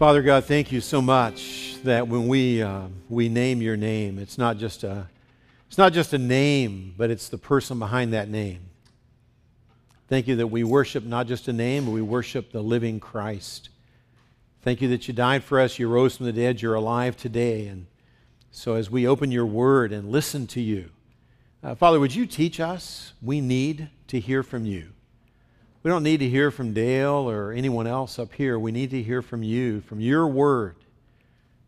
Father God, thank you so much that when we, uh, we name your name, it's not, just a, it's not just a name, but it's the person behind that name. Thank you that we worship not just a name, but we worship the living Christ. Thank you that you died for us, you rose from the dead, you're alive today. And so as we open your word and listen to you, uh, Father, would you teach us? We need to hear from you. We don't need to hear from Dale or anyone else up here. We need to hear from you, from your word,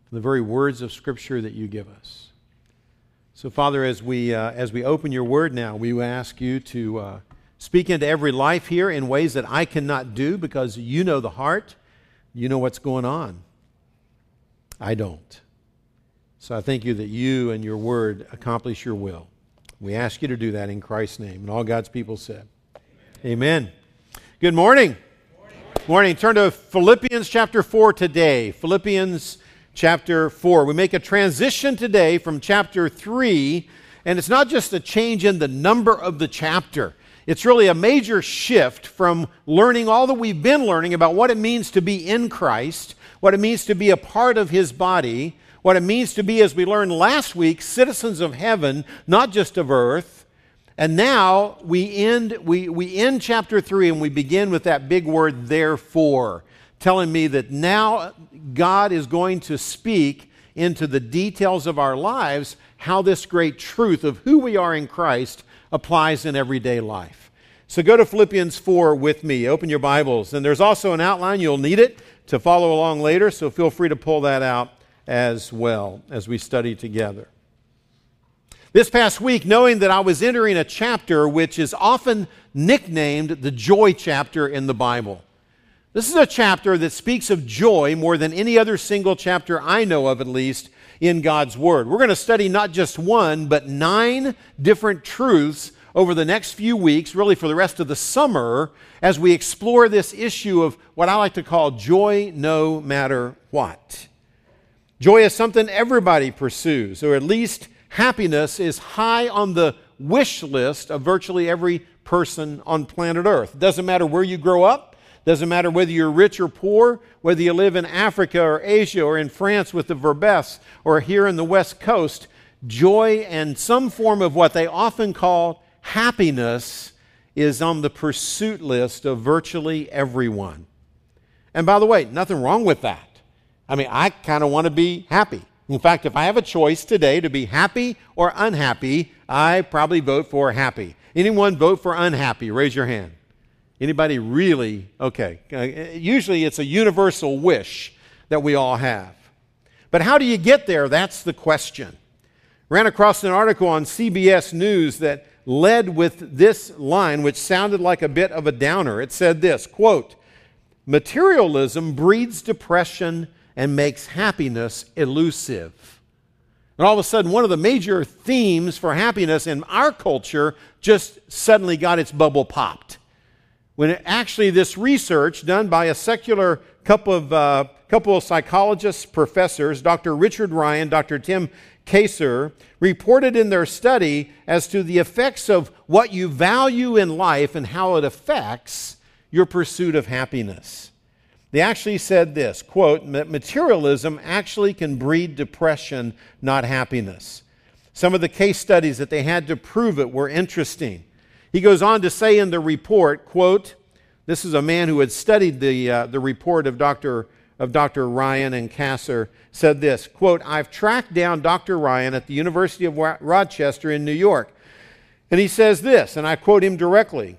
from the very words of Scripture that you give us. So, Father, as we, uh, as we open your word now, we ask you to uh, speak into every life here in ways that I cannot do because you know the heart, you know what's going on. I don't. So I thank you that you and your word accomplish your will. We ask you to do that in Christ's name. And all God's people said, Amen. Amen. Good morning. morning. Morning. Turn to Philippians chapter 4 today. Philippians chapter 4. We make a transition today from chapter 3, and it's not just a change in the number of the chapter. It's really a major shift from learning all that we've been learning about what it means to be in Christ, what it means to be a part of His body, what it means to be, as we learned last week, citizens of heaven, not just of earth and now we end, we, we end chapter 3 and we begin with that big word, therefore, telling me that now God is going to speak into the details of our lives how this great truth of who we are in Christ applies in everyday life. So go to Philippians 4 with me. Open your Bibles. And there's also an outline. You'll need it to follow along later, so feel free to pull that out as well as we study together. This past week, knowing that I was entering a chapter which is often nicknamed the joy chapter in the Bible. This is a chapter that speaks of joy more than any other single chapter I know of, at least, in God's Word. We're going to study not just one, but nine different truths over the next few weeks, really for the rest of the summer, as we explore this issue of what I like to call joy no matter what. Joy is something everybody pursues, or at least happiness is high on the wish list of virtually every person on planet Earth. Doesn't matter where you grow up, doesn't matter whether you're rich or poor, whether you live in Africa or Asia or in France with the Verbes or here in the West Coast, joy and some form of what they often call happiness is on the pursuit list of virtually everyone. And by the way, nothing wrong with that. I mean, I kind of want to be happy. In fact, if I have a choice today to be happy or unhappy, I probably vote for happy. Anyone vote for unhappy? Raise your hand. Anybody really? Okay. Uh, usually it's a universal wish that we all have. But how do you get there? That's the question. Ran across an article on CBS News that led with this line, which sounded like a bit of a downer. It said this quote, Materialism breeds depression and makes happiness elusive. And all of a sudden, one of the major themes for happiness in our culture just suddenly got its bubble popped. When it, actually, this research done by a secular couple of, uh, couple of psychologists, professors, Dr. Richard Ryan, Dr. Tim Kasser, reported in their study as to the effects of what you value in life and how it affects your pursuit of happiness. They actually said this quote, materialism actually can breed depression, not happiness. Some of the case studies that they had to prove it were interesting. He goes on to say in the report, quote, this is a man who had studied the, uh, the report of Dr. of Dr. Ryan and Kasser, said this, quote, I've tracked down Dr. Ryan at the University of Rochester in New York. And he says this, and I quote him directly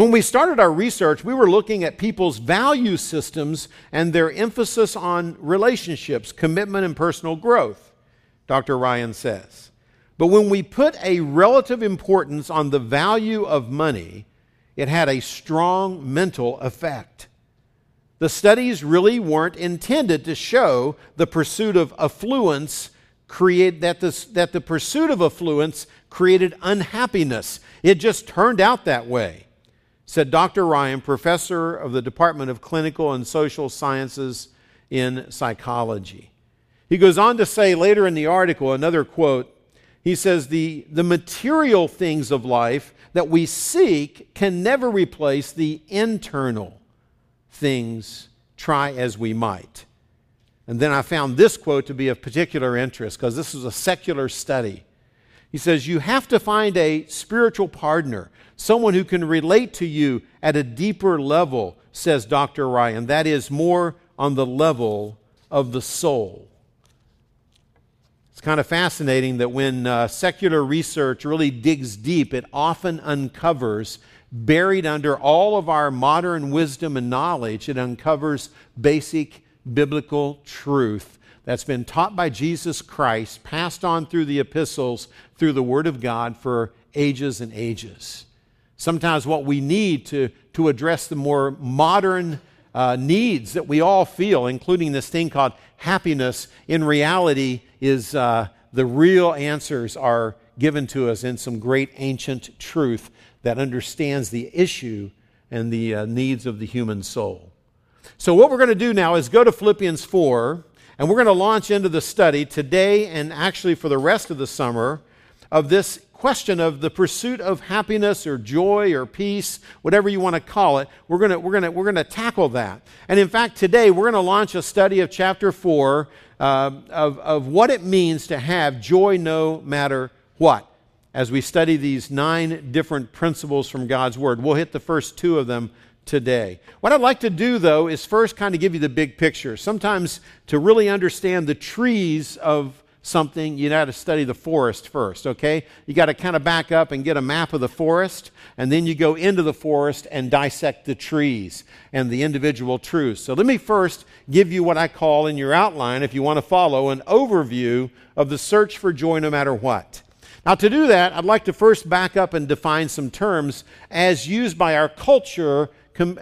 when we started our research, we were looking at people's value systems and their emphasis on relationships, commitment, and personal growth, Dr. Ryan says. But when we put a relative importance on the value of money, it had a strong mental effect. The studies really weren't intended to show the pursuit of affluence create that, this, that the pursuit of affluence created unhappiness. It just turned out that way said Dr. Ryan, professor of the Department of Clinical and Social Sciences in Psychology. He goes on to say later in the article, another quote, he says, the, the material things of life that we seek can never replace the internal things, try as we might. And then I found this quote to be of particular interest because this is a secular study. He says, You have to find a spiritual partner, someone who can relate to you at a deeper level, says Dr. Ryan. That is more on the level of the soul. It's kind of fascinating that when uh, secular research really digs deep, it often uncovers, buried under all of our modern wisdom and knowledge, it uncovers basic biblical truth that's been taught by Jesus Christ, passed on through the epistles, through the Word of God for ages and ages. Sometimes what we need to, to address the more modern uh, needs that we all feel, including this thing called happiness, in reality is uh, the real answers are given to us in some great ancient truth that understands the issue and the uh, needs of the human soul. So, what we're going to do now is go to Philippians 4, and we're going to launch into the study today and actually for the rest of the summer of this question of the pursuit of happiness or joy or peace, whatever you want to call it. We're going to, we're going to, we're going to tackle that. And in fact, today we're going to launch a study of chapter 4 uh, of, of what it means to have joy no matter what as we study these nine different principles from God's Word. We'll hit the first two of them today. What I'd like to do, though, is first kind of give you the big picture. Sometimes to really understand the trees of something, you got to study the forest first, okay? You got to kind of back up and get a map of the forest, and then you go into the forest and dissect the trees and the individual truths. So let me first give you what I call in your outline, if you want to follow, an overview of the search for joy no matter what. Now, to do that, I'd like to first back up and define some terms as used by our culture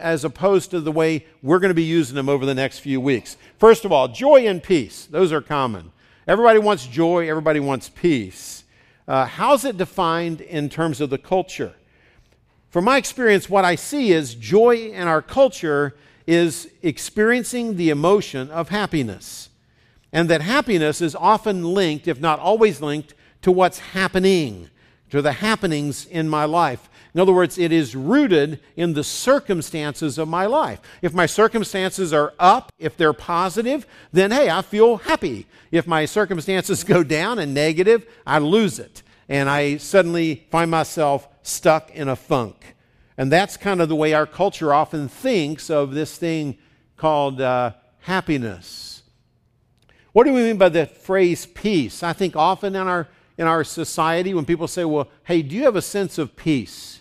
as opposed to the way we're going to be using them over the next few weeks. First of all, joy and peace. Those are common. Everybody wants joy, everybody wants peace. Uh, how's it defined in terms of the culture? From my experience, what I see is joy in our culture is experiencing the emotion of happiness. And that happiness is often linked, if not always linked, to what's happening, to the happenings in my life. In other words, it is rooted in the circumstances of my life. If my circumstances are up, if they're positive, then hey, I feel happy. If my circumstances go down and negative, I lose it. And I suddenly find myself stuck in a funk. And that's kind of the way our culture often thinks of this thing called uh, happiness. What do we mean by the phrase peace? I think often in our, in our society, when people say, Well, hey, do you have a sense of peace?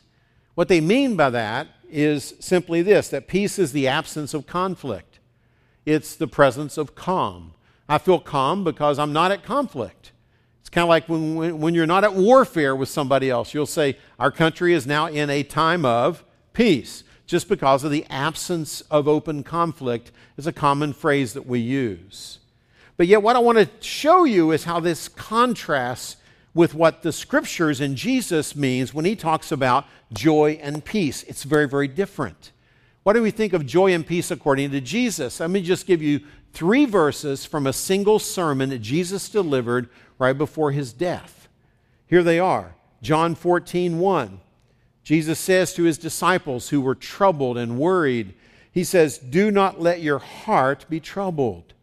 What they mean by that is simply this that peace is the absence of conflict, it's the presence of calm. I feel calm because I'm not at conflict. It's kind of like when, when, when, you're not at warfare with somebody else. You'll say, Our country is now in a time of peace, just because of the absence of open conflict, is a common phrase that we use. But yet, what I want to show you is how this contrasts with what the scriptures and Jesus means when he talks about joy and peace. It's very, very different. What do we think of joy and peace according to Jesus? Let me just give you three verses from a single sermon that Jesus delivered right before his death. Here they are John 14, 1. Jesus says to his disciples who were troubled and worried, He says, Do not let your heart be troubled.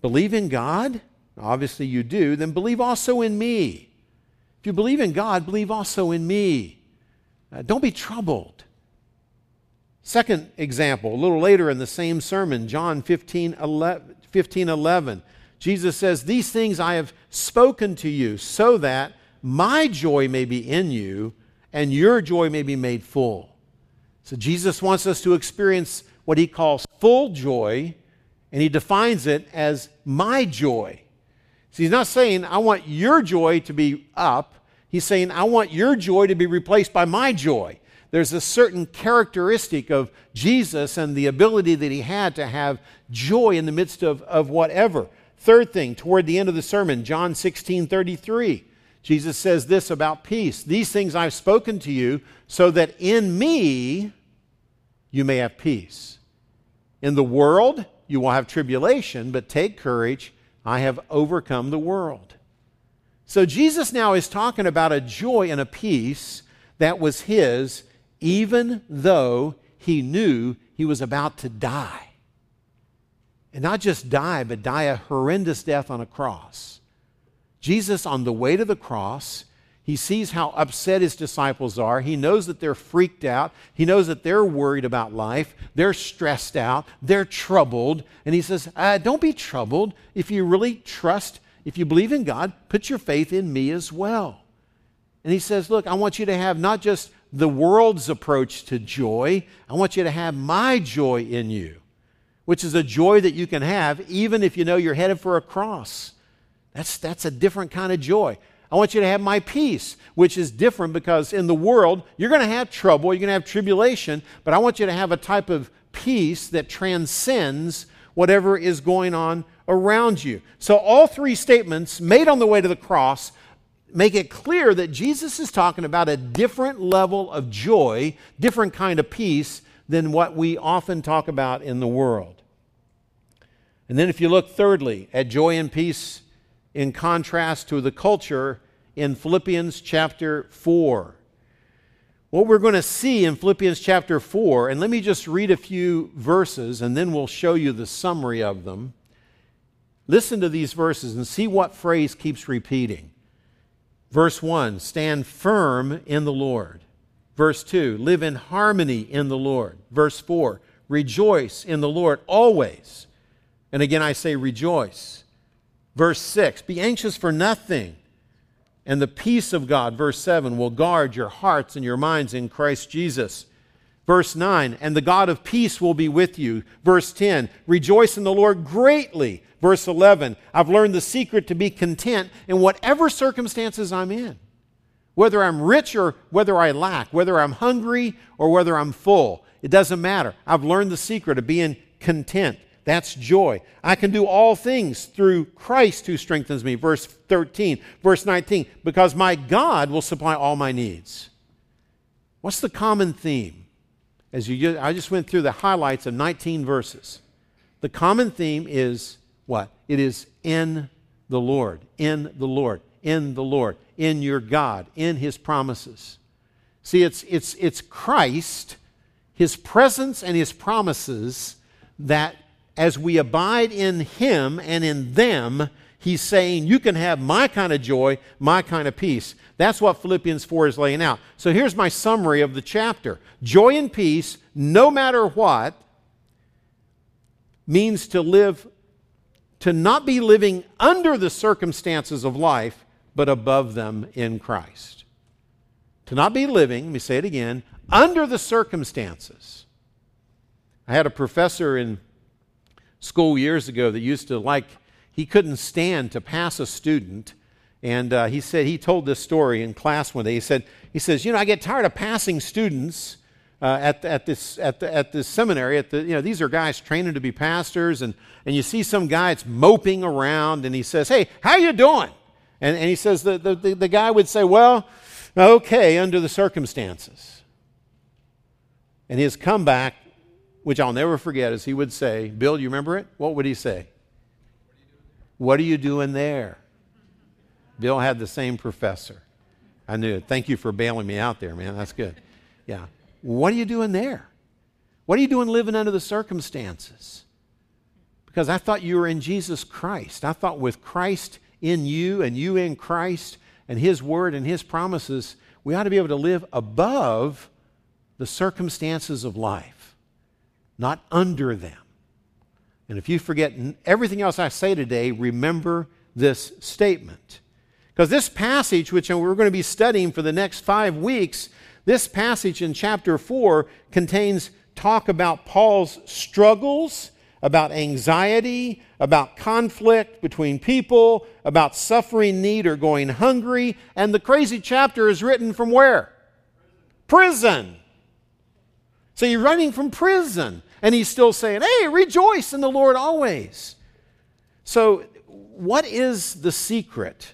Believe in God? Obviously, you do. Then believe also in me. If you believe in God, believe also in me. Uh, don't be troubled. Second example, a little later in the same sermon, John 15 11, 15, 11 Jesus says, These things I have spoken to you so that my joy may be in you and your joy may be made full. So Jesus wants us to experience what he calls full joy, and he defines it as my joy. So he's not saying, I want your joy to be up. He's saying, I want your joy to be replaced by my joy. There's a certain characteristic of Jesus and the ability that he had to have joy in the midst of, of whatever. Third thing, toward the end of the sermon, John 16 33, Jesus says this about peace These things I've spoken to you so that in me you may have peace. In the world you will have tribulation, but take courage. I have overcome the world. So Jesus now is talking about a joy and a peace that was his, even though he knew he was about to die. and not just die, but die a horrendous death on a cross. Jesus, on the way to the cross, he sees how upset his disciples are. He knows that they're freaked out. He knows that they're worried about life. They're stressed out. They're troubled. And he says, uh, Don't be troubled. If you really trust, if you believe in God, put your faith in me as well. And he says, Look, I want you to have not just the world's approach to joy, I want you to have my joy in you, which is a joy that you can have even if you know you're headed for a cross. That's, that's a different kind of joy. I want you to have my peace, which is different because in the world, you're going to have trouble, you're going to have tribulation, but I want you to have a type of peace that transcends whatever is going on around you. So, all three statements made on the way to the cross make it clear that Jesus is talking about a different level of joy, different kind of peace than what we often talk about in the world. And then, if you look thirdly at joy and peace in contrast to the culture in Philippians chapter 4. What we're going to see in Philippians chapter 4, and let me just read a few verses and then we'll show you the summary of them. Listen to these verses and see what phrase keeps repeating. Verse 1 Stand firm in the Lord. Verse 2 Live in harmony in the Lord. Verse 4 Rejoice in the Lord always. And again, I say rejoice. Verse 6 Be anxious for nothing, and the peace of God, verse 7, will guard your hearts and your minds in Christ Jesus. Verse 9, and the God of peace will be with you. Verse 10, rejoice in the Lord greatly. Verse 11, I've learned the secret to be content in whatever circumstances I'm in. Whether I'm rich or whether I lack, whether I'm hungry or whether I'm full, it doesn't matter. I've learned the secret of being content. That's joy. I can do all things through Christ who strengthens me. Verse 13. Verse 19. Because my God will supply all my needs. What's the common theme? As you, I just went through the highlights of 19 verses. The common theme is what? It is in the Lord, in the Lord, in the Lord, in your God, in His promises. See, it's, it's, it's Christ, His presence, and His promises that as we abide in Him and in them, He's saying, You can have my kind of joy, my kind of peace. That's what Philippians 4 is laying out. So here's my summary of the chapter Joy and peace, no matter what, means to live, to not be living under the circumstances of life, but above them in Christ. To not be living, let me say it again, under the circumstances. I had a professor in school years ago that used to like, he couldn't stand to pass a student. And uh, he said, he told this story in class one day. He said, he says, you know, I get tired of passing students uh, at, at, this, at, the, at this seminary. At the, you know, these are guys training to be pastors. And, and you see some guy that's moping around and he says, hey, how you doing? And, and he says, the, the, the, the guy would say, well, okay, under the circumstances. And his comeback which I'll never forget, is he would say, Bill, you remember it? What would he say? What are you doing there? Bill had the same professor. I knew it. Thank you for bailing me out there, man. That's good. Yeah. What are you doing there? What are you doing living under the circumstances? Because I thought you were in Jesus Christ. I thought with Christ in you and you in Christ and His Word and His promises, we ought to be able to live above the circumstances of life not under them. And if you forget everything else I say today, remember this statement. Because this passage, which we're going to be studying for the next five weeks, this passage in chapter 4 contains talk about Paul's struggles, about anxiety, about conflict between people, about suffering need or going hungry. And the crazy chapter is written from where? Prison. So you're running from prison. And he's still saying, hey, rejoice in the Lord always. So, what is the secret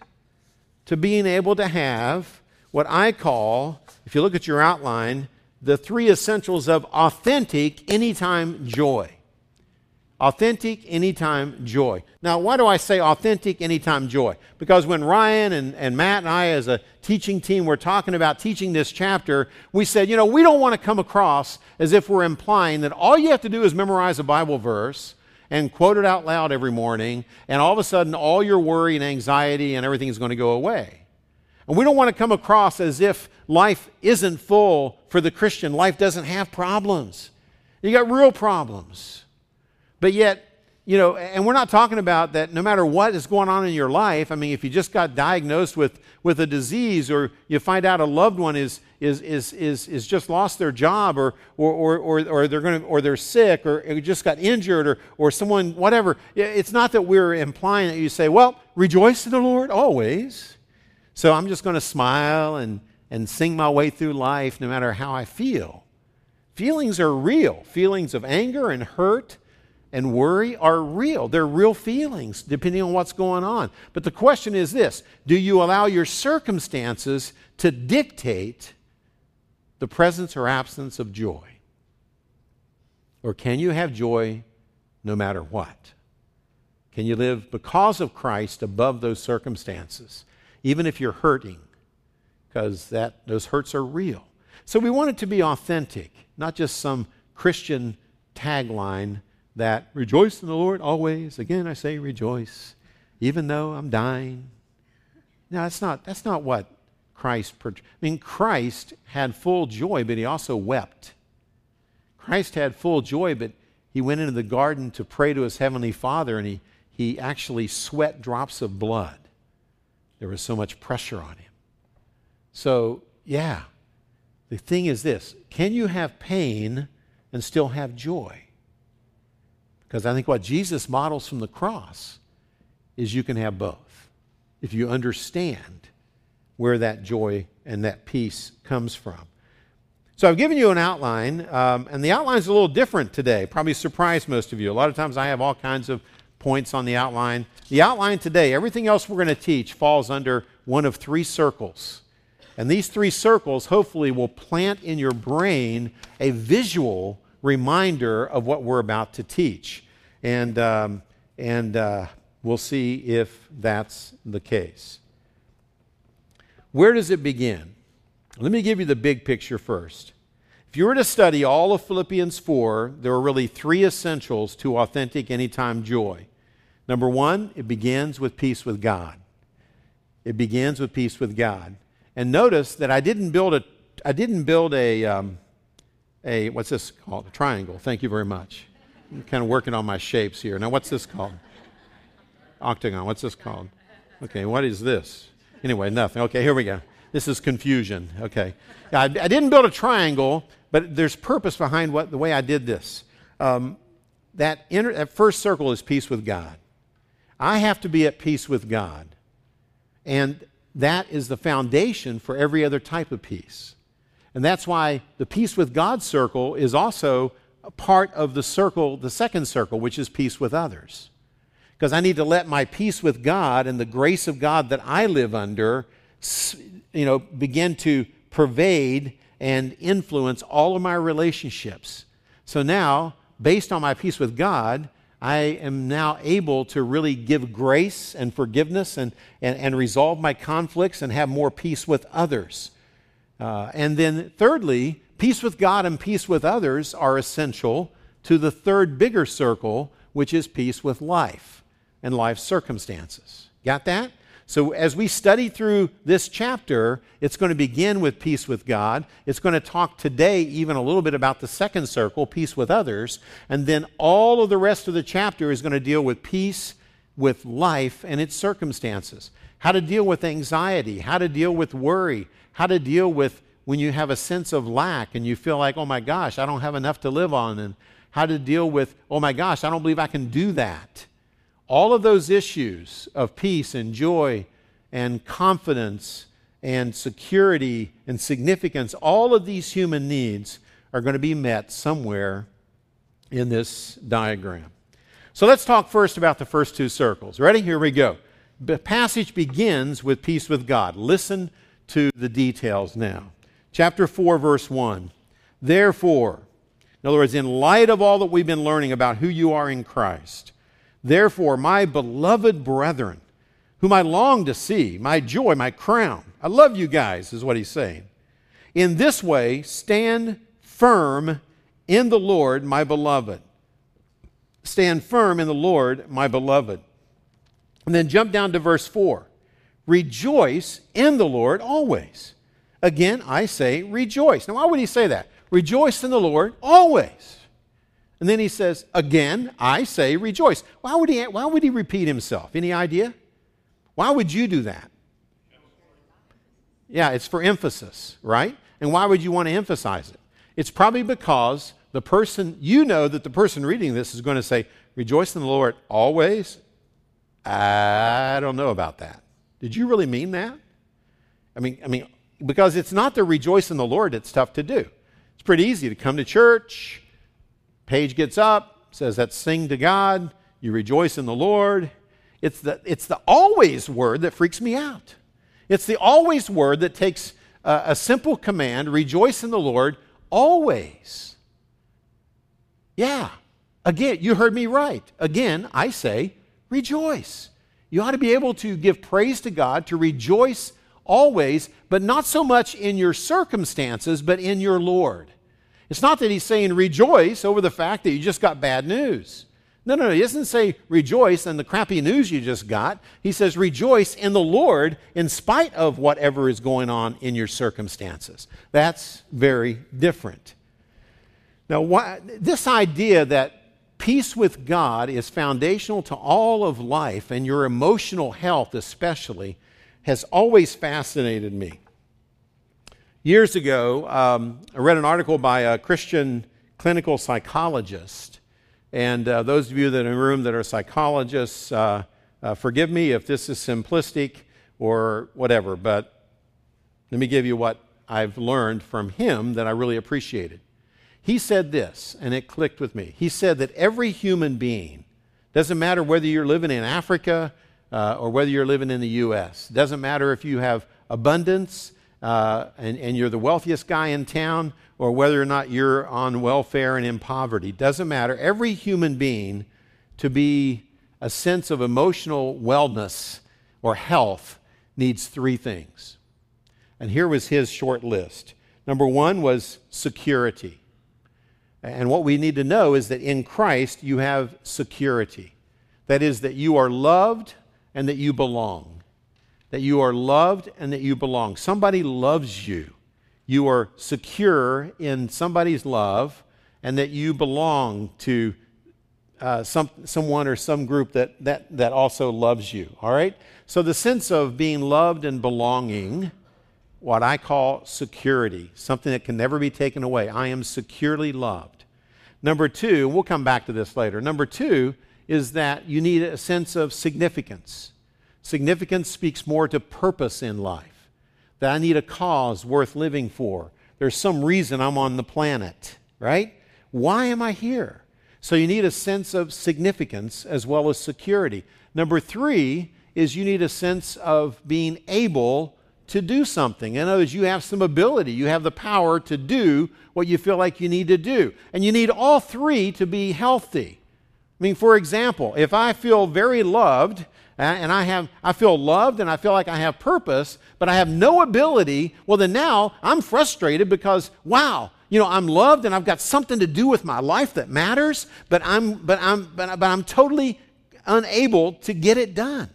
to being able to have what I call, if you look at your outline, the three essentials of authentic anytime joy? Authentic anytime joy. Now, why do I say authentic anytime joy? Because when Ryan and, and Matt and I, as a teaching team, were talking about teaching this chapter, we said, you know, we don't want to come across as if we're implying that all you have to do is memorize a Bible verse and quote it out loud every morning, and all of a sudden, all your worry and anxiety and everything is going to go away. And we don't want to come across as if life isn't full for the Christian. Life doesn't have problems. You got real problems. But yet, you know, and we're not talking about that no matter what is going on in your life. I mean, if you just got diagnosed with, with a disease or you find out a loved one is, is, is, is, is just lost their job or, or, or, or, or they're, gonna, or they're sick or just got injured or, or someone, whatever, it's not that we're implying that you say, well, rejoice in the Lord always. So I'm just going to smile and, and sing my way through life no matter how I feel. Feelings are real. Feelings of anger and hurt and worry are real. They're real feelings depending on what's going on. But the question is this Do you allow your circumstances to dictate the presence or absence of joy? Or can you have joy no matter what? Can you live because of Christ above those circumstances, even if you're hurting? Because that, those hurts are real. So we want it to be authentic, not just some Christian tagline that rejoice in the Lord always. Again, I say rejoice, even though I'm dying. Now, that's not, that's not what Christ. I mean, Christ had full joy, but he also wept. Christ had full joy, but he went into the garden to pray to his heavenly Father, and he, he actually sweat drops of blood. There was so much pressure on him. So, yeah, the thing is this can you have pain and still have joy? Because I think what Jesus models from the cross is you can have both if you understand where that joy and that peace comes from. So I've given you an outline, um, and the outline is a little different today. Probably surprised most of you. A lot of times I have all kinds of points on the outline. The outline today, everything else we're going to teach falls under one of three circles. And these three circles hopefully will plant in your brain a visual reminder of what we're about to teach. And, um, and uh, we'll see if that's the case. Where does it begin? Let me give you the big picture first. If you were to study all of Philippians 4, there are really three essentials to authentic anytime joy. Number one, it begins with peace with God. It begins with peace with God. And notice that I didn't build a, I didn't build a, um, a, what's this called? A triangle. Thank you very much. I'm kind of working on my shapes here. Now, what's this called? Octagon. What's this called? Okay, what is this? Anyway, nothing. Okay, here we go. This is confusion. Okay. I, I didn't build a triangle, but there's purpose behind what, the way I did this. Um, that, inner, that first circle is peace with God. I have to be at peace with God. And that is the foundation for every other type of peace. And that's why the peace with God circle is also a part of the circle, the second circle, which is peace with others. Because I need to let my peace with God and the grace of God that I live under, you know, begin to pervade and influence all of my relationships. So now, based on my peace with God, I am now able to really give grace and forgiveness and, and, and resolve my conflicts and have more peace with others. Uh, and then, thirdly, Peace with God and peace with others are essential to the third bigger circle, which is peace with life and life circumstances. Got that? So, as we study through this chapter, it's going to begin with peace with God. It's going to talk today even a little bit about the second circle, peace with others. And then all of the rest of the chapter is going to deal with peace with life and its circumstances. How to deal with anxiety, how to deal with worry, how to deal with when you have a sense of lack and you feel like, oh my gosh, I don't have enough to live on, and how to deal with, oh my gosh, I don't believe I can do that. All of those issues of peace and joy and confidence and security and significance, all of these human needs are going to be met somewhere in this diagram. So let's talk first about the first two circles. Ready? Here we go. The passage begins with peace with God. Listen to the details now. Chapter 4, verse 1. Therefore, in other words, in light of all that we've been learning about who you are in Christ, therefore, my beloved brethren, whom I long to see, my joy, my crown, I love you guys, is what he's saying. In this way, stand firm in the Lord, my beloved. stand firm in the Lord, my beloved. And then jump down to verse 4. Rejoice in the Lord always. Again, I say rejoice. Now, why would he say that? Rejoice in the Lord always. And then he says, Again, I say rejoice. Why would he, why would he repeat himself? Any idea? Why would you do that? Yeah, it's for emphasis, right? And why would you want to emphasize it? It's probably because the person, you know that the person reading this is going to say, Rejoice in the Lord always. I don't know about that. Did you really mean that? I mean, I mean, because it's not the rejoice in the Lord that's tough to do. It's pretty easy to come to church, page gets up, says let's sing to God, you rejoice in the Lord. It's the, it's the always word that freaks me out. It's the always word that takes a, a simple command, rejoice in the Lord always. Yeah. Again, you heard me right. Again, I say rejoice. You ought to be able to give praise to God, to rejoice always, but not so much in your circumstances, but in your Lord. It's not that he's saying rejoice over the fact that you just got bad news. No, no, no. He doesn't say rejoice in the crappy news you just got. He says rejoice in the Lord in spite of whatever is going on in your circumstances. That's very different. Now, why, this idea that peace with God is foundational to all of life and your emotional health, especially, has always fascinated me. Years ago, um, I read an article by a Christian clinical psychologist. And uh, those of you that are in the room that are psychologists, uh, uh, forgive me if this is simplistic or whatever, but let me give you what I've learned from him that I really appreciated. He said this, and it clicked with me. He said that every human being, doesn't matter whether you're living in Africa uh, or whether you're living in the U.S., doesn't matter if you have abundance uh, and, and you're the wealthiest guy in town or whether or not you're on welfare and in poverty, doesn't matter. Every human being to be a sense of emotional wellness or health needs three things. And here was his short list. Number one was security. And what we need to know is that in Christ you have security. That is, that you are loved and that you belong. That you are loved and that you belong. Somebody loves you. You are secure in somebody's love and that you belong to uh, some, someone or some group that, that, that also loves you. All right? So the sense of being loved and belonging what I call security, something that can never be taken away. I am securely loved. Number two, we'll come back to this later. Number two is that you need a sense of significance. Significance speaks more to purpose in life, that I need a cause worth living for. There's some reason I'm on the planet, right? Why am I here? So you need a sense of significance as well as security. Number three is you need a sense of being able to do something. In other words, you have some ability, you have the power to do what you feel like you need to do. And you need all three to be healthy. I mean, for example, if I feel very loved, uh, and I have I feel loved and I feel like I have purpose, but I have no ability, well then now I'm frustrated because wow, you know, I'm loved and I've got something to do with my life that matters, but I'm but I'm but, but I'm totally unable to get it done.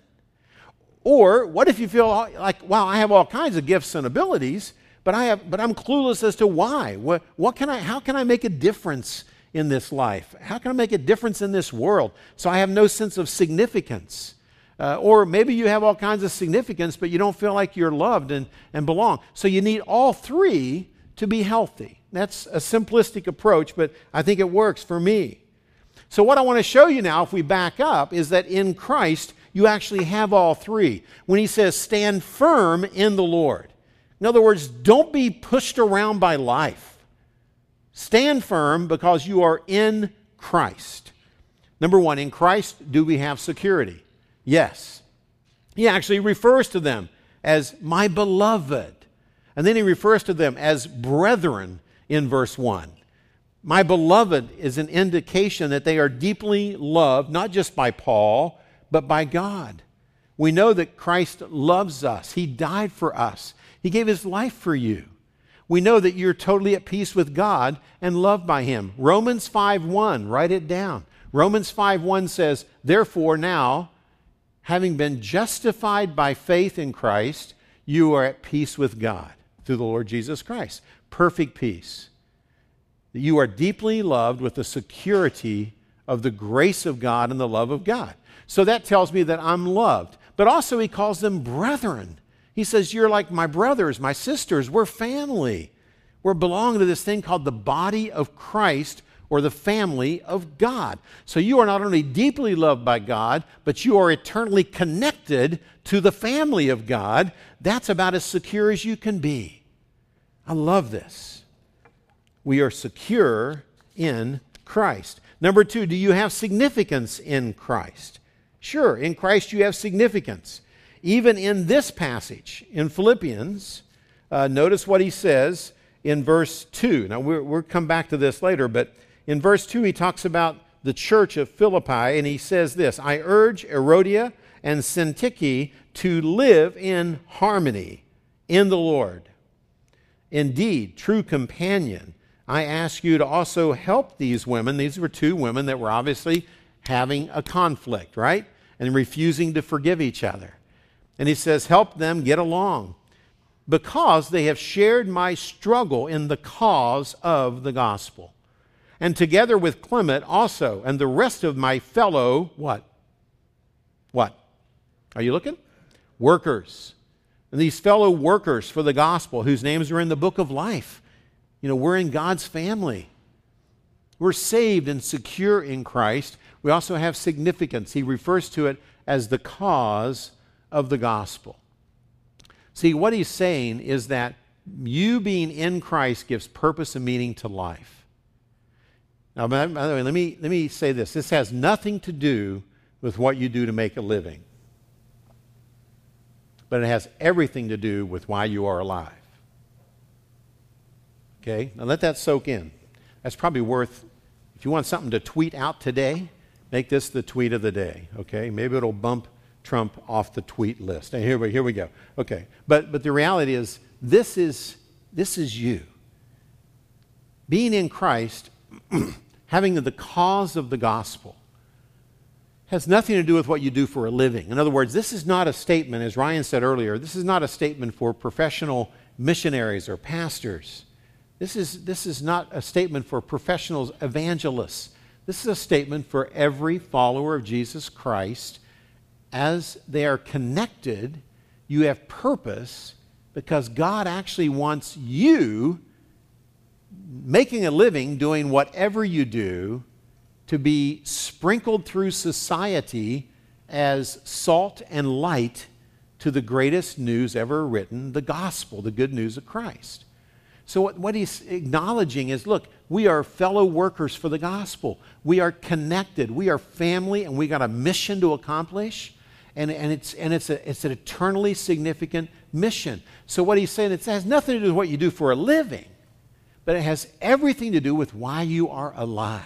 Or what if you feel like, wow, I have all kinds of gifts and abilities, but, I have, but I'm clueless as to why? What, what can I, how can I make a difference in this life? How can I make a difference in this world? So I have no sense of significance. Uh, or maybe you have all kinds of significance, but you don't feel like you're loved and, and belong. So you need all three to be healthy. That's a simplistic approach, but I think it works for me. So, what I want to show you now, if we back up, is that in Christ, you actually have all three. When he says, stand firm in the Lord. In other words, don't be pushed around by life. Stand firm because you are in Christ. Number one, in Christ, do we have security? Yes. He actually refers to them as my beloved. And then he refers to them as brethren in verse 1. My beloved is an indication that they are deeply loved, not just by Paul, but by God. We know that Christ loves us. He died for us. He gave his life for you. We know that you're totally at peace with God and loved by him. Romans 5:1, write it down. Romans 5 1 says, Therefore, now, having been justified by faith in Christ, you are at peace with God through the Lord Jesus Christ. Perfect peace. You are deeply loved with the security of the grace of God and the love of God. So that tells me that I'm loved. But also, he calls them brethren. He says, You're like my brothers, my sisters. We're family. We're belonging to this thing called the body of Christ or the family of God. So you are not only deeply loved by God, but you are eternally connected to the family of God. That's about as secure as you can be. I love this. We are secure in Christ. Number two, do you have significance in Christ? Sure, in Christ you have significance. Even in this passage in Philippians, uh, notice what he says in verse 2. Now, we we'll come back to this later, but in verse 2, he talks about the church of Philippi, and he says this I urge Euodia and Syntyche to live in harmony in the Lord. Indeed, true companion, I ask you to also help these women. These were two women that were obviously having a conflict, right? and refusing to forgive each other. And he says, Help them get along because they have shared my struggle in the cause of the gospel. And together with Clement also and the rest of my fellow, what? What? Are you looking? Workers. And these fellow workers for the gospel whose names are in the book of life. You know, we're in God's family. We're saved and secure in Christ, we also have significance. He refers to it as the cause of the gospel. See, what he's saying is that you being in Christ gives purpose and meaning to life. Now, by the way, let me, let me say this this has nothing to do with what you do to make a living, but it has everything to do with why you are alive. Okay? Now let that soak in. That's probably worth, if you want something to tweet out today, Make this the tweet of the day, okay? Maybe it'll bump Trump off the tweet list. And here we, here we go. Okay. But, but the reality is, this is, this is you. Being in Christ, having the cause of the gospel, has nothing to do with what you do for a living. In other words, this is not a statement, as Ryan said earlier, this is not a statement for professional missionaries or pastors. This is, this is not a statement for professionals, evangelists. This is a statement for every follower of Jesus Christ. As they are connected, you have purpose because God actually wants you making a living doing whatever you do to be sprinkled through society as salt and light to the greatest news ever written the gospel, the good news of Christ. So, what, what he's acknowledging is look, we are fellow workers for the gospel. We are connected. We are family, and we got a mission to accomplish. And, and, it's, and it's, a, it's an eternally significant mission. So, what he's saying, it has nothing to do with what you do for a living, but it has everything to do with why you are alive.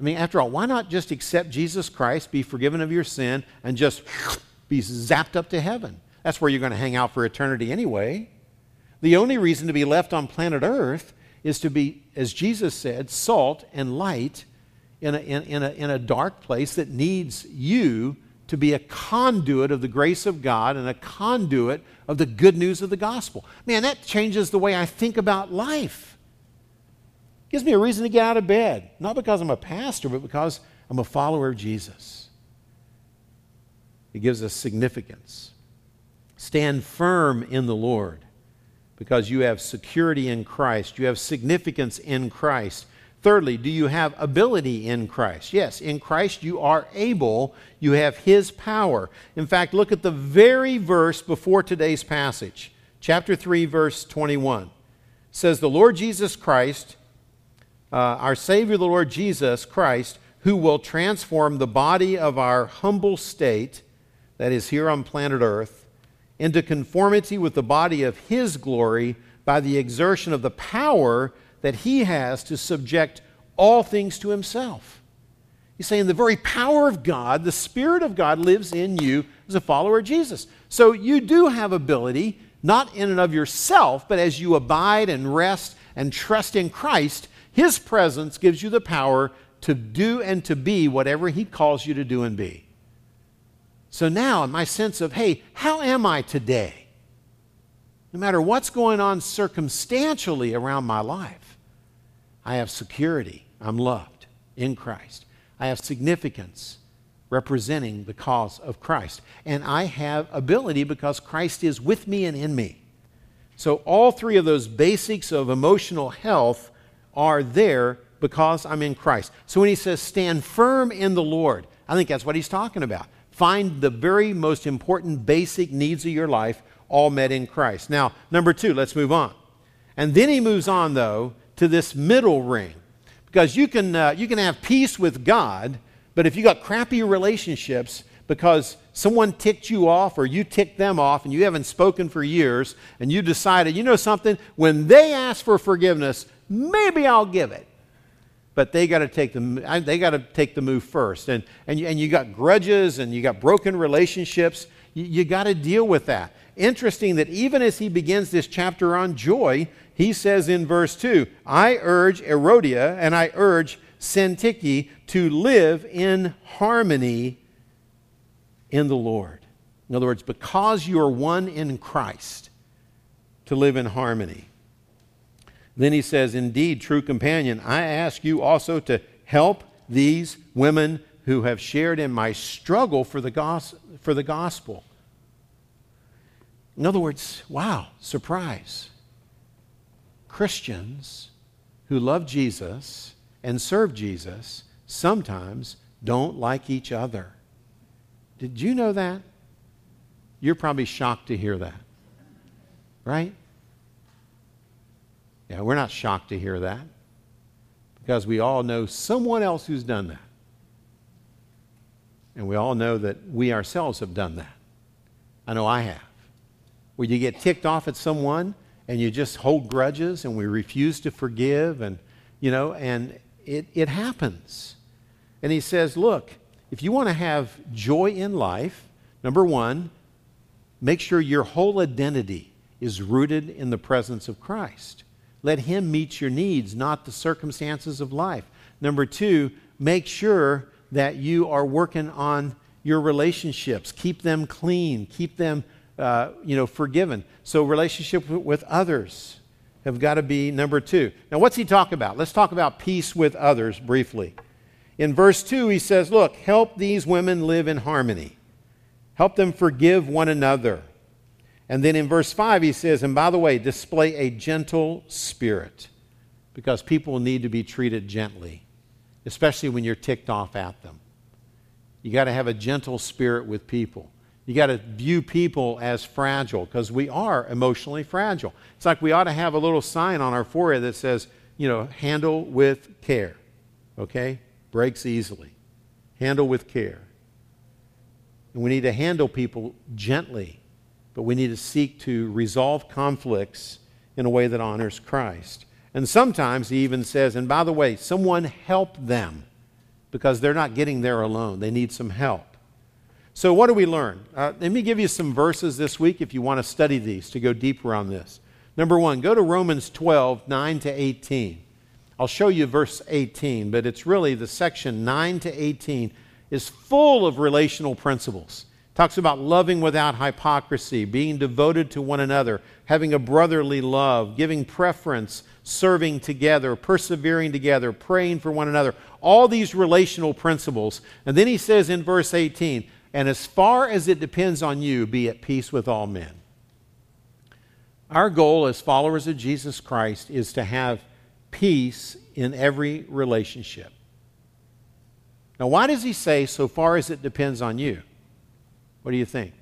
I mean, after all, why not just accept Jesus Christ, be forgiven of your sin, and just be zapped up to heaven? That's where you're going to hang out for eternity anyway. The only reason to be left on planet Earth is to be, as Jesus said, salt and light in a, in, in, a, in a dark place that needs you to be a conduit of the grace of God and a conduit of the good news of the gospel. Man, that changes the way I think about life. Gives me a reason to get out of bed, not because I'm a pastor, but because I'm a follower of Jesus. It gives us significance. Stand firm in the Lord because you have security in Christ, you have significance in Christ. Thirdly, do you have ability in Christ? Yes, in Christ you are able, you have His power. In fact, look at the very verse before today's passage, chapter 3, verse 21. It says, The Lord Jesus Christ, uh, our Savior, the Lord Jesus Christ, who will transform the body of our humble state, that is here on planet Earth, into conformity with the body of his glory by the exertion of the power that he has to subject all things to himself. He's saying the very power of God, the Spirit of God, lives in you as a follower of Jesus. So you do have ability, not in and of yourself, but as you abide and rest and trust in Christ, his presence gives you the power to do and to be whatever He calls you to do and be. So now, in my sense of, hey, how am I today? No matter what's going on circumstantially around my life, I have security. I'm loved in Christ. I have significance representing the cause of Christ. And I have ability because Christ is with me and in me. So, all three of those basics of emotional health are there because I'm in Christ. So, when he says stand firm in the Lord, I think that's what he's talking about. Find the very most important basic needs of your life all met in Christ. Now, number two, let's move on. And then he moves on, though, to this middle ring. Because you can, uh, you can have peace with God, but if you got crappy relationships because someone ticked you off or you ticked them off and you haven't spoken for years and you decided, you know something, when they ask for forgiveness, maybe I'll give it. But they got to take the they got to take the move first, and and you, and you got grudges and you got broken relationships. You, you got to deal with that. Interesting that even as he begins this chapter on joy, he says in verse 2 I urge Euodia and I urge Syntyche to live in harmony in the Lord. In other words, because you are one in Christ, to live in harmony. Then he says, Indeed, true companion, I ask you also to help these women who have shared in my struggle for the, gos- for the gospel. In other words, wow, surprise. Christians who love Jesus and serve Jesus sometimes don't like each other. Did you know that? You're probably shocked to hear that. Right? Yeah, we're not shocked to hear that because we all know someone else who's done that. And we all know that we ourselves have done that. I know I have. Where you get ticked off at someone and you just hold grudges and we refuse to forgive and you know and it, it happens and he says look if you want to have joy in life number one make sure your whole identity is rooted in the presence of christ let him meet your needs not the circumstances of life number two make sure that you are working on your relationships keep them clean keep them uh, you know, forgiven. So relationship with others have got to be number two. Now, what's he talk about? Let's talk about peace with others briefly. In verse 2, he says, Look, help these women live in harmony. Help them forgive one another. And then in verse 5, he says, And by the way, display a gentle spirit because people need to be treated gently, especially when you're ticked off at them. You got to have a gentle spirit with people. You got to view people as fragile because we are emotionally fragile. It's like we ought to have a little sign on our forehead that says, you know, handle with care. Okay? Breaks easily. Handle with care. And we need to handle people gently, but we need to seek to resolve conflicts in a way that honors Christ. And sometimes he even says, and by the way, someone help them because they're not getting there alone. They need some help. So, what do we learn? Uh, let me give you some verses this week if you want to study these to go deeper on this. Number one, go to Romans 12, 9 to 18. I'll show you verse 18, but it's really the section 9 to 18 is full of relational principles. Talks about loving without hypocrisy, being devoted to one another, having a brotherly love, giving preference, serving together, persevering together, praying for one another. All these relational principles. And then he says in verse 18, and as far as it depends on you, be at peace with all men. Our goal as followers of Jesus Christ is to have peace in every relationship. Now, why does he say, so far as it depends on you? What do you think?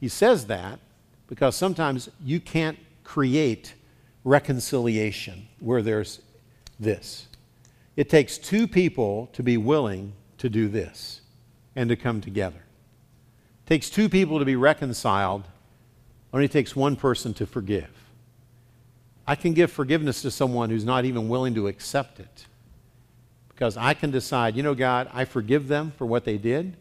He says that because sometimes you can't create reconciliation where there's this. It takes two people to be willing to do this and to come together. It takes two people to be reconciled, only takes one person to forgive. I can give forgiveness to someone who's not even willing to accept it. Because I can decide, you know, God, I forgive them for what they did.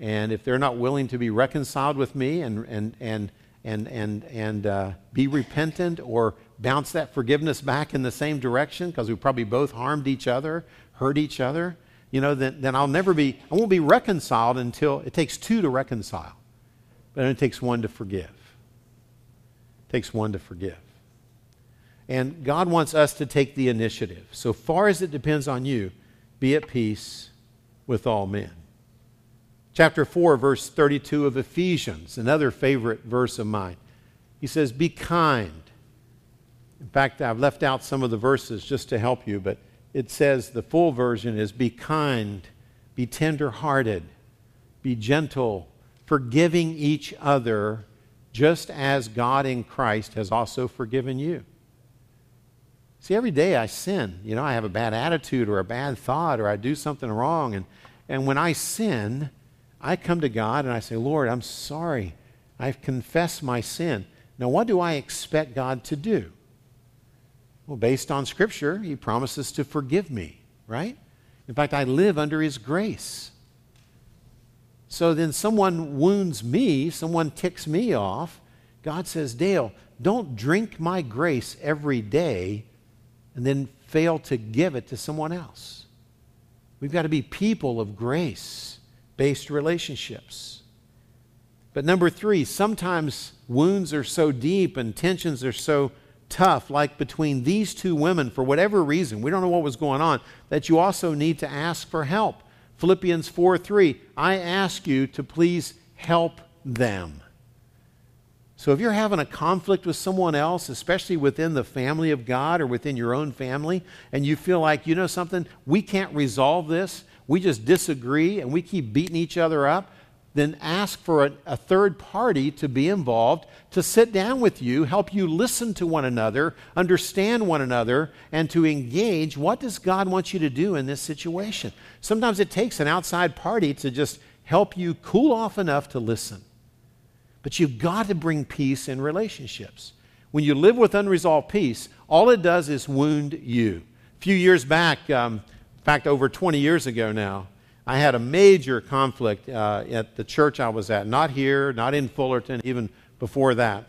And if they're not willing to be reconciled with me and, and, and, and, and, and uh, be repentant or bounce that forgiveness back in the same direction because we probably both harmed each other, hurt each other, you know, then, then I'll never be, I won't be reconciled until it takes two to reconcile. But it takes one to forgive. It takes one to forgive. And God wants us to take the initiative. So far as it depends on you, be at peace with all men. Chapter 4, verse 32 of Ephesians, another favorite verse of mine. He says, Be kind. In fact, I've left out some of the verses just to help you, but it says the full version is Be kind, be tender hearted, be gentle, forgiving each other, just as God in Christ has also forgiven you. See, every day I sin. You know, I have a bad attitude or a bad thought or I do something wrong. And, and when I sin, I come to God and I say, Lord, I'm sorry. I've confessed my sin. Now, what do I expect God to do? Well, based on Scripture, He promises to forgive me, right? In fact, I live under His grace. So then someone wounds me, someone ticks me off. God says, Dale, don't drink my grace every day and then fail to give it to someone else. We've got to be people of grace based relationships. But number three, sometimes wounds are so deep and tensions are so tough, like between these two women, for whatever reason, we don't know what was going on, that you also need to ask for help. Philippians 4 3, I ask you to please help them. So if you're having a conflict with someone else, especially within the family of God or within your own family, and you feel like, you know something, we can't resolve this, we just disagree and we keep beating each other up, then ask for a, a, third party to be involved, to sit down with you, help you listen to one another, understand one another, and to engage what does God want you to do in this situation. Sometimes it takes an outside party to just help you cool off enough to listen. But you've got to bring peace in relationships. When you live with unresolved peace, all it does is wound you. A few years back, um, in fact, over 20 years ago now, I had a major conflict uh, at the church I was at. Not here, not in Fullerton, even before that,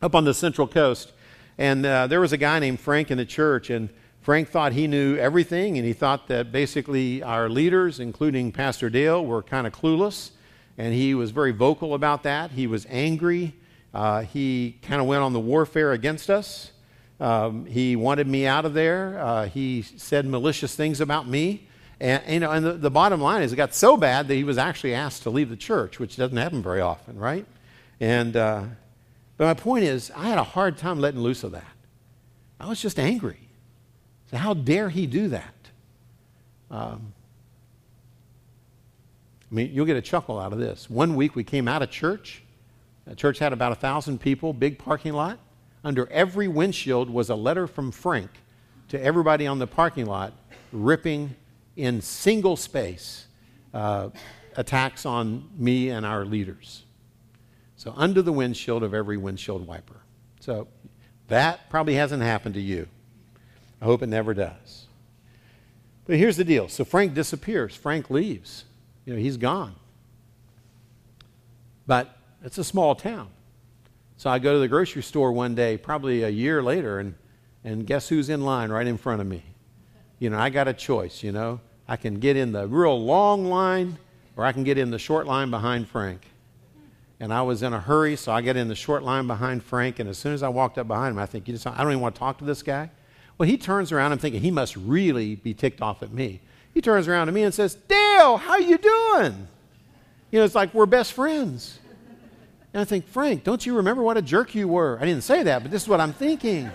up on the Central Coast. And uh, there was a guy named Frank in the church, and Frank thought he knew everything, and he thought that basically our leaders, including Pastor Dale, were kind of clueless and he was very vocal about that. He was angry. Uh, he kind of went on the warfare against us. Um, he wanted me out of there. Uh, he said malicious things about me. And, you know, and the, the, bottom line is it got so bad that he was actually asked to leave the church, which doesn't happen very often, right? And, uh, but my point is, I had a hard time letting loose of that. I was just angry. So how dare he do that? Um, mean, you'll get a chuckle out of this. One week we came out of church. The church had about a thousand people, big parking lot. Under every windshield was a letter from Frank to everybody on the parking lot, ripping in single space uh, attacks on me and our leaders. So, under the windshield of every windshield wiper. So, that probably hasn't happened to you. I hope it never does. But here's the deal. So, Frank disappears, Frank leaves you know, he's gone. But it's a small town. So I go to the grocery store one day, probably a year later, and, and guess who's in line right in front of me? You know, I got a choice, you know. I can get in the real long line or I can get in the short line behind Frank. And I was in a hurry, so I get in the short line behind Frank. And as soon as I walked up behind him, I think, you just, I don't even want to talk to this guy. Well, he turns around. I'm thinking he must really be ticked off at me. He turns around to me and says, Dale, how you doing? You know, it's like we're best friends. And I think, Frank, don't you remember what a jerk you were? I didn't say that, but this is what I'm thinking.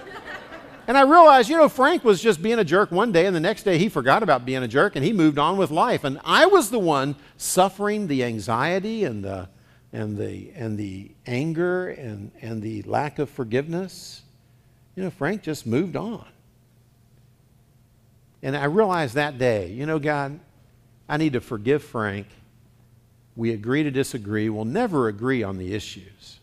And I realized, you know, Frank was just being a jerk one day, and the next day he forgot about being a jerk and he moved on with life. And I was the one suffering the anxiety and the, and the, and the anger and, and the lack of forgiveness. You know, Frank just moved on. And I realized that day, you know, God, I need to forgive Frank. We agree to disagree. We'll never agree on the issues.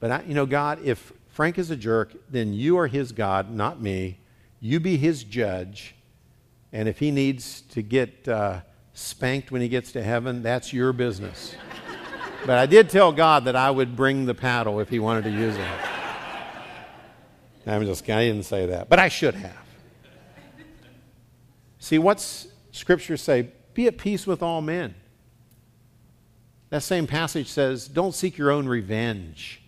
But, I, you know, God, if Frank is a jerk, then you are his God, not me. You be his judge. And if he needs to get uh, spanked when he gets to heaven, that's your business. but I did tell God that I would bring the paddle if he wanted to use it. I'm just I didn't say that, but I should have. See, what's Scripture say? Be at peace with all men. That same passage says, Don't seek your own revenge.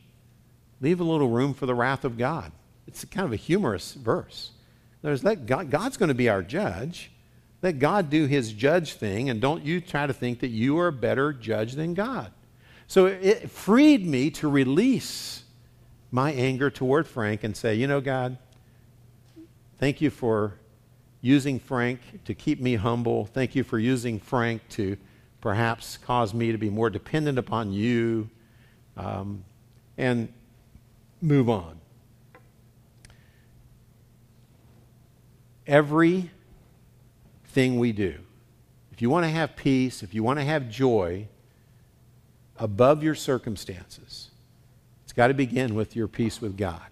Leave a little room for the wrath of God. It's kind of a humorous verse. There's let God, God's going to be our judge. Let God do his judge thing, and don't you try to think that you are a better judge than God. So it freed me to release my anger toward Frank and say, you know, God, thank you for using Frank to keep me humble. Thank you for using Frank to perhaps cause me to be more dependent upon you um, and move on. Everything we do, if you want to have peace, if you want to have joy above your circumstances, it's got to begin with your peace with God.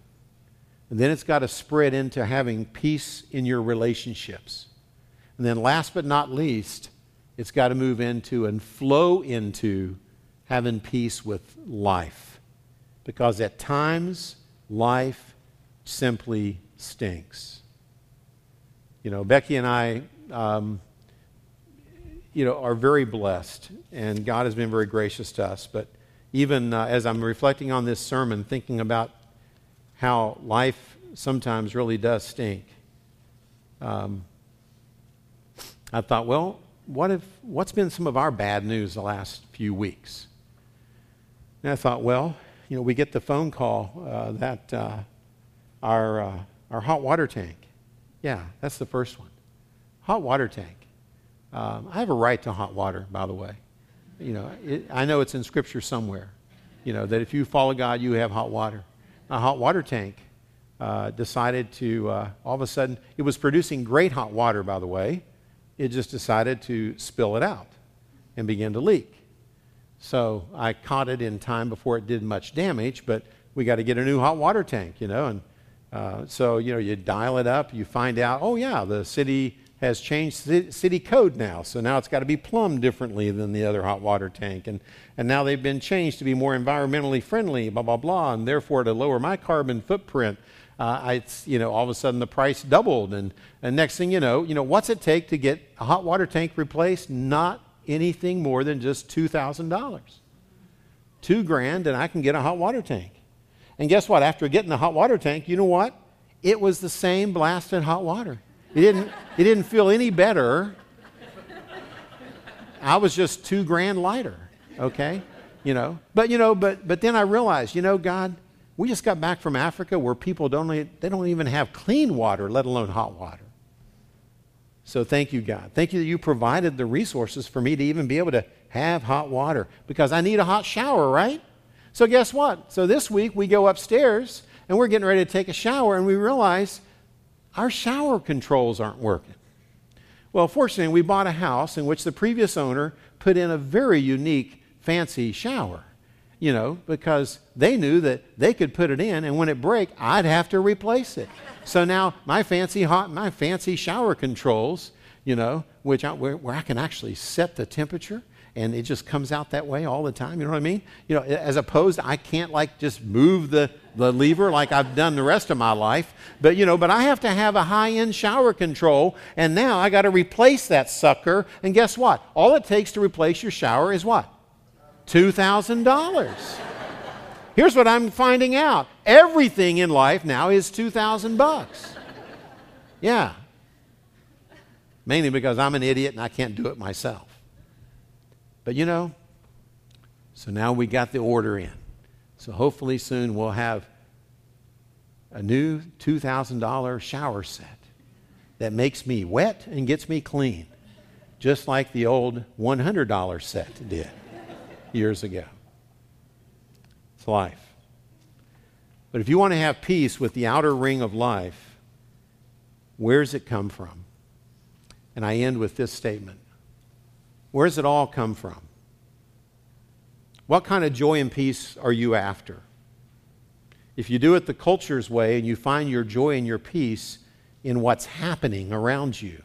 And then it's got to spread into having peace in your relationships. And then, last but not least, it's got to move into and flow into having peace with life. Because at times, life simply stinks. You know, Becky and I, um, you know, are very blessed, and God has been very gracious to us. But even uh, as I'm reflecting on this sermon, thinking about how life sometimes really does stink, um, I thought, well, what if, what's been some of our bad news the last few weeks? And I thought, well, you know, we get the phone call uh, that uh, our, uh, our hot water tank yeah, that's the first one. Hot water tank. Um, I have a right to hot water, by the way. You know, it, I know it's in Scripture somewhere. You know that if you follow God, you have hot water. A hot water tank uh, decided to uh, all of a sudden it was producing great hot water, by the way. It just decided to spill it out and begin to leak. So I caught it in time before it did much damage, but we got to get a new hot water tank, you know, and uh, so, you know, you dial it up, you find out, oh, yeah, the city has changed city code now. So now it's got to be plumbed differently than the other hot water tank. And, and now they've been changed to be more environmentally friendly, blah, blah, blah. And therefore, to lower my carbon footprint, uh, I, you know, all of a sudden the price doubled. And, and next thing you know, you know, what's it take to get a hot water tank replaced? Not anything more than just $2,000. Two grand, and I can get a hot water tank. And guess what? After getting the hot water tank, you know what? It was the same blasted hot water. It didn't, it didn't feel any better. I was just two grand lighter, okay? You know, but you know, but but then I realized, you know, God, we just got back from Africa where people don't they don't even have clean water, let alone hot water. So thank you, God. Thank you that you provided the resources for me to even be able to have hot water because I need a hot shower, right? So, guess what? So, this week we go upstairs and we're getting ready to take a shower and we realize our shower controls aren't working. Well, fortunately, we bought a house in which the previous owner put in a very unique, fancy shower, you know, because they knew that they could put it in and when it broke, I'd have to replace it. So now my fancy hot, my fancy shower controls, you know, which I, where, where I can actually set the temperature and it just comes out that way all the time. You know what I mean? You know, as opposed, I can't like just move the, the lever like I've done the rest of my life. But you know, but I have to have a high-end shower control, and now I got to replace that sucker. And guess what? All it takes to replace your shower is what? Two thousand dollars. Here's what I'm finding out. Everything in life now is 2000 bucks. Yeah. Mainly because I'm an idiot and I can't do it myself. But you know, so now we got the order in. So hopefully soon we'll have a new $2,000 shower set that makes me wet and gets me clean, just like the old $100 set did years ago. It's life. But if you want to have peace with the outer ring of life, where does it come from? And I end with this statement where does it all come from? What kind of joy and peace are you after? If you do it the culture's way and you find your joy and your peace in what's happening around you,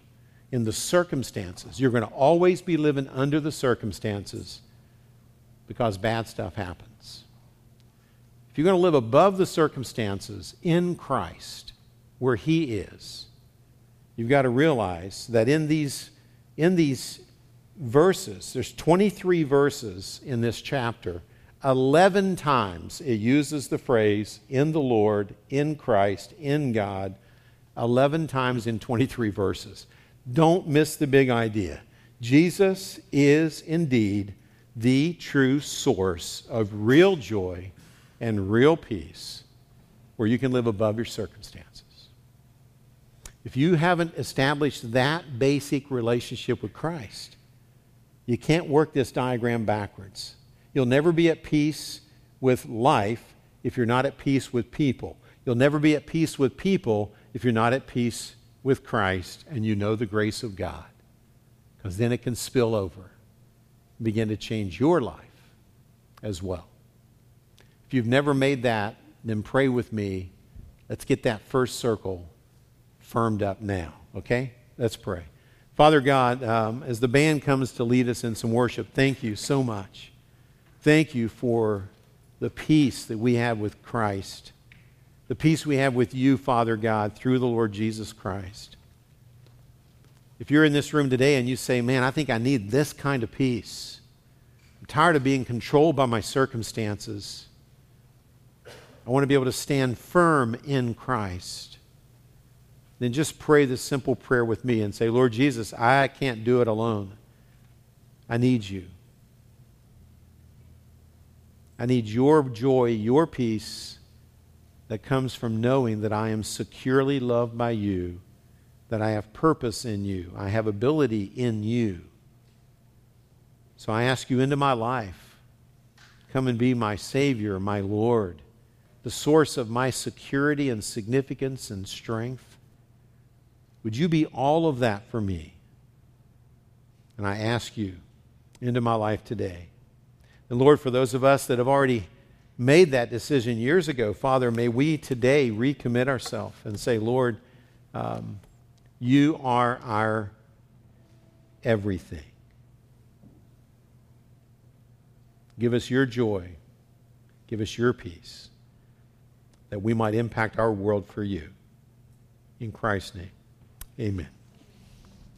in the circumstances, you're going to always be living under the circumstances because bad stuff happens. if you're going to live above the circumstances in Christ, where He is, you've got to realize that in these, in these verses, there's 23 verses in this chapter. 11 times it uses the phrase in the Lord, in Christ, in God. 11 times in 23 verses. Don't miss the big idea. Jesus is indeed the true source of real joy and real peace where you can live above your circumstances. If you haven't established that basic relationship with Christ, you can't work this diagram backwards. You'll never be at peace with life if you're not at peace with people. You'll never be at peace with people if you're not at peace with Christ and you know the grace of God. Because then it can spill over, and begin to change your life as well. If you've never made that, then pray with me. Let's get that first circle firmed up now, okay? Let's pray. Father God, um, as the band comes to lead us in some worship, thank you so much. Thank you for the peace that we have with Christ the peace we have with you, Father God, through the Lord Jesus Christ. If you're in this room today and you say, Man, I think I need this kind of peace, I'm tired of being controlled by my circumstances. I want to be able to stand firm in Christ. Then just pray this simple prayer with me and say, Lord Jesus, I can't do it alone. I need you. I need your joy, your peace that comes from knowing that I am securely loved by you, that I have purpose in you, I have ability in you. So I ask you into my life. Come and be my Savior, my Lord, the source of my security and significance and strength. Would you be all of that for me? And I ask you into my life today. And Lord, for those of us that have already made that decision years ago, Father, may we today recommit ourselves and say, Lord, um, you are our everything. Give us your joy. Give us your peace that we might impact our world for you. In Christ's name, amen.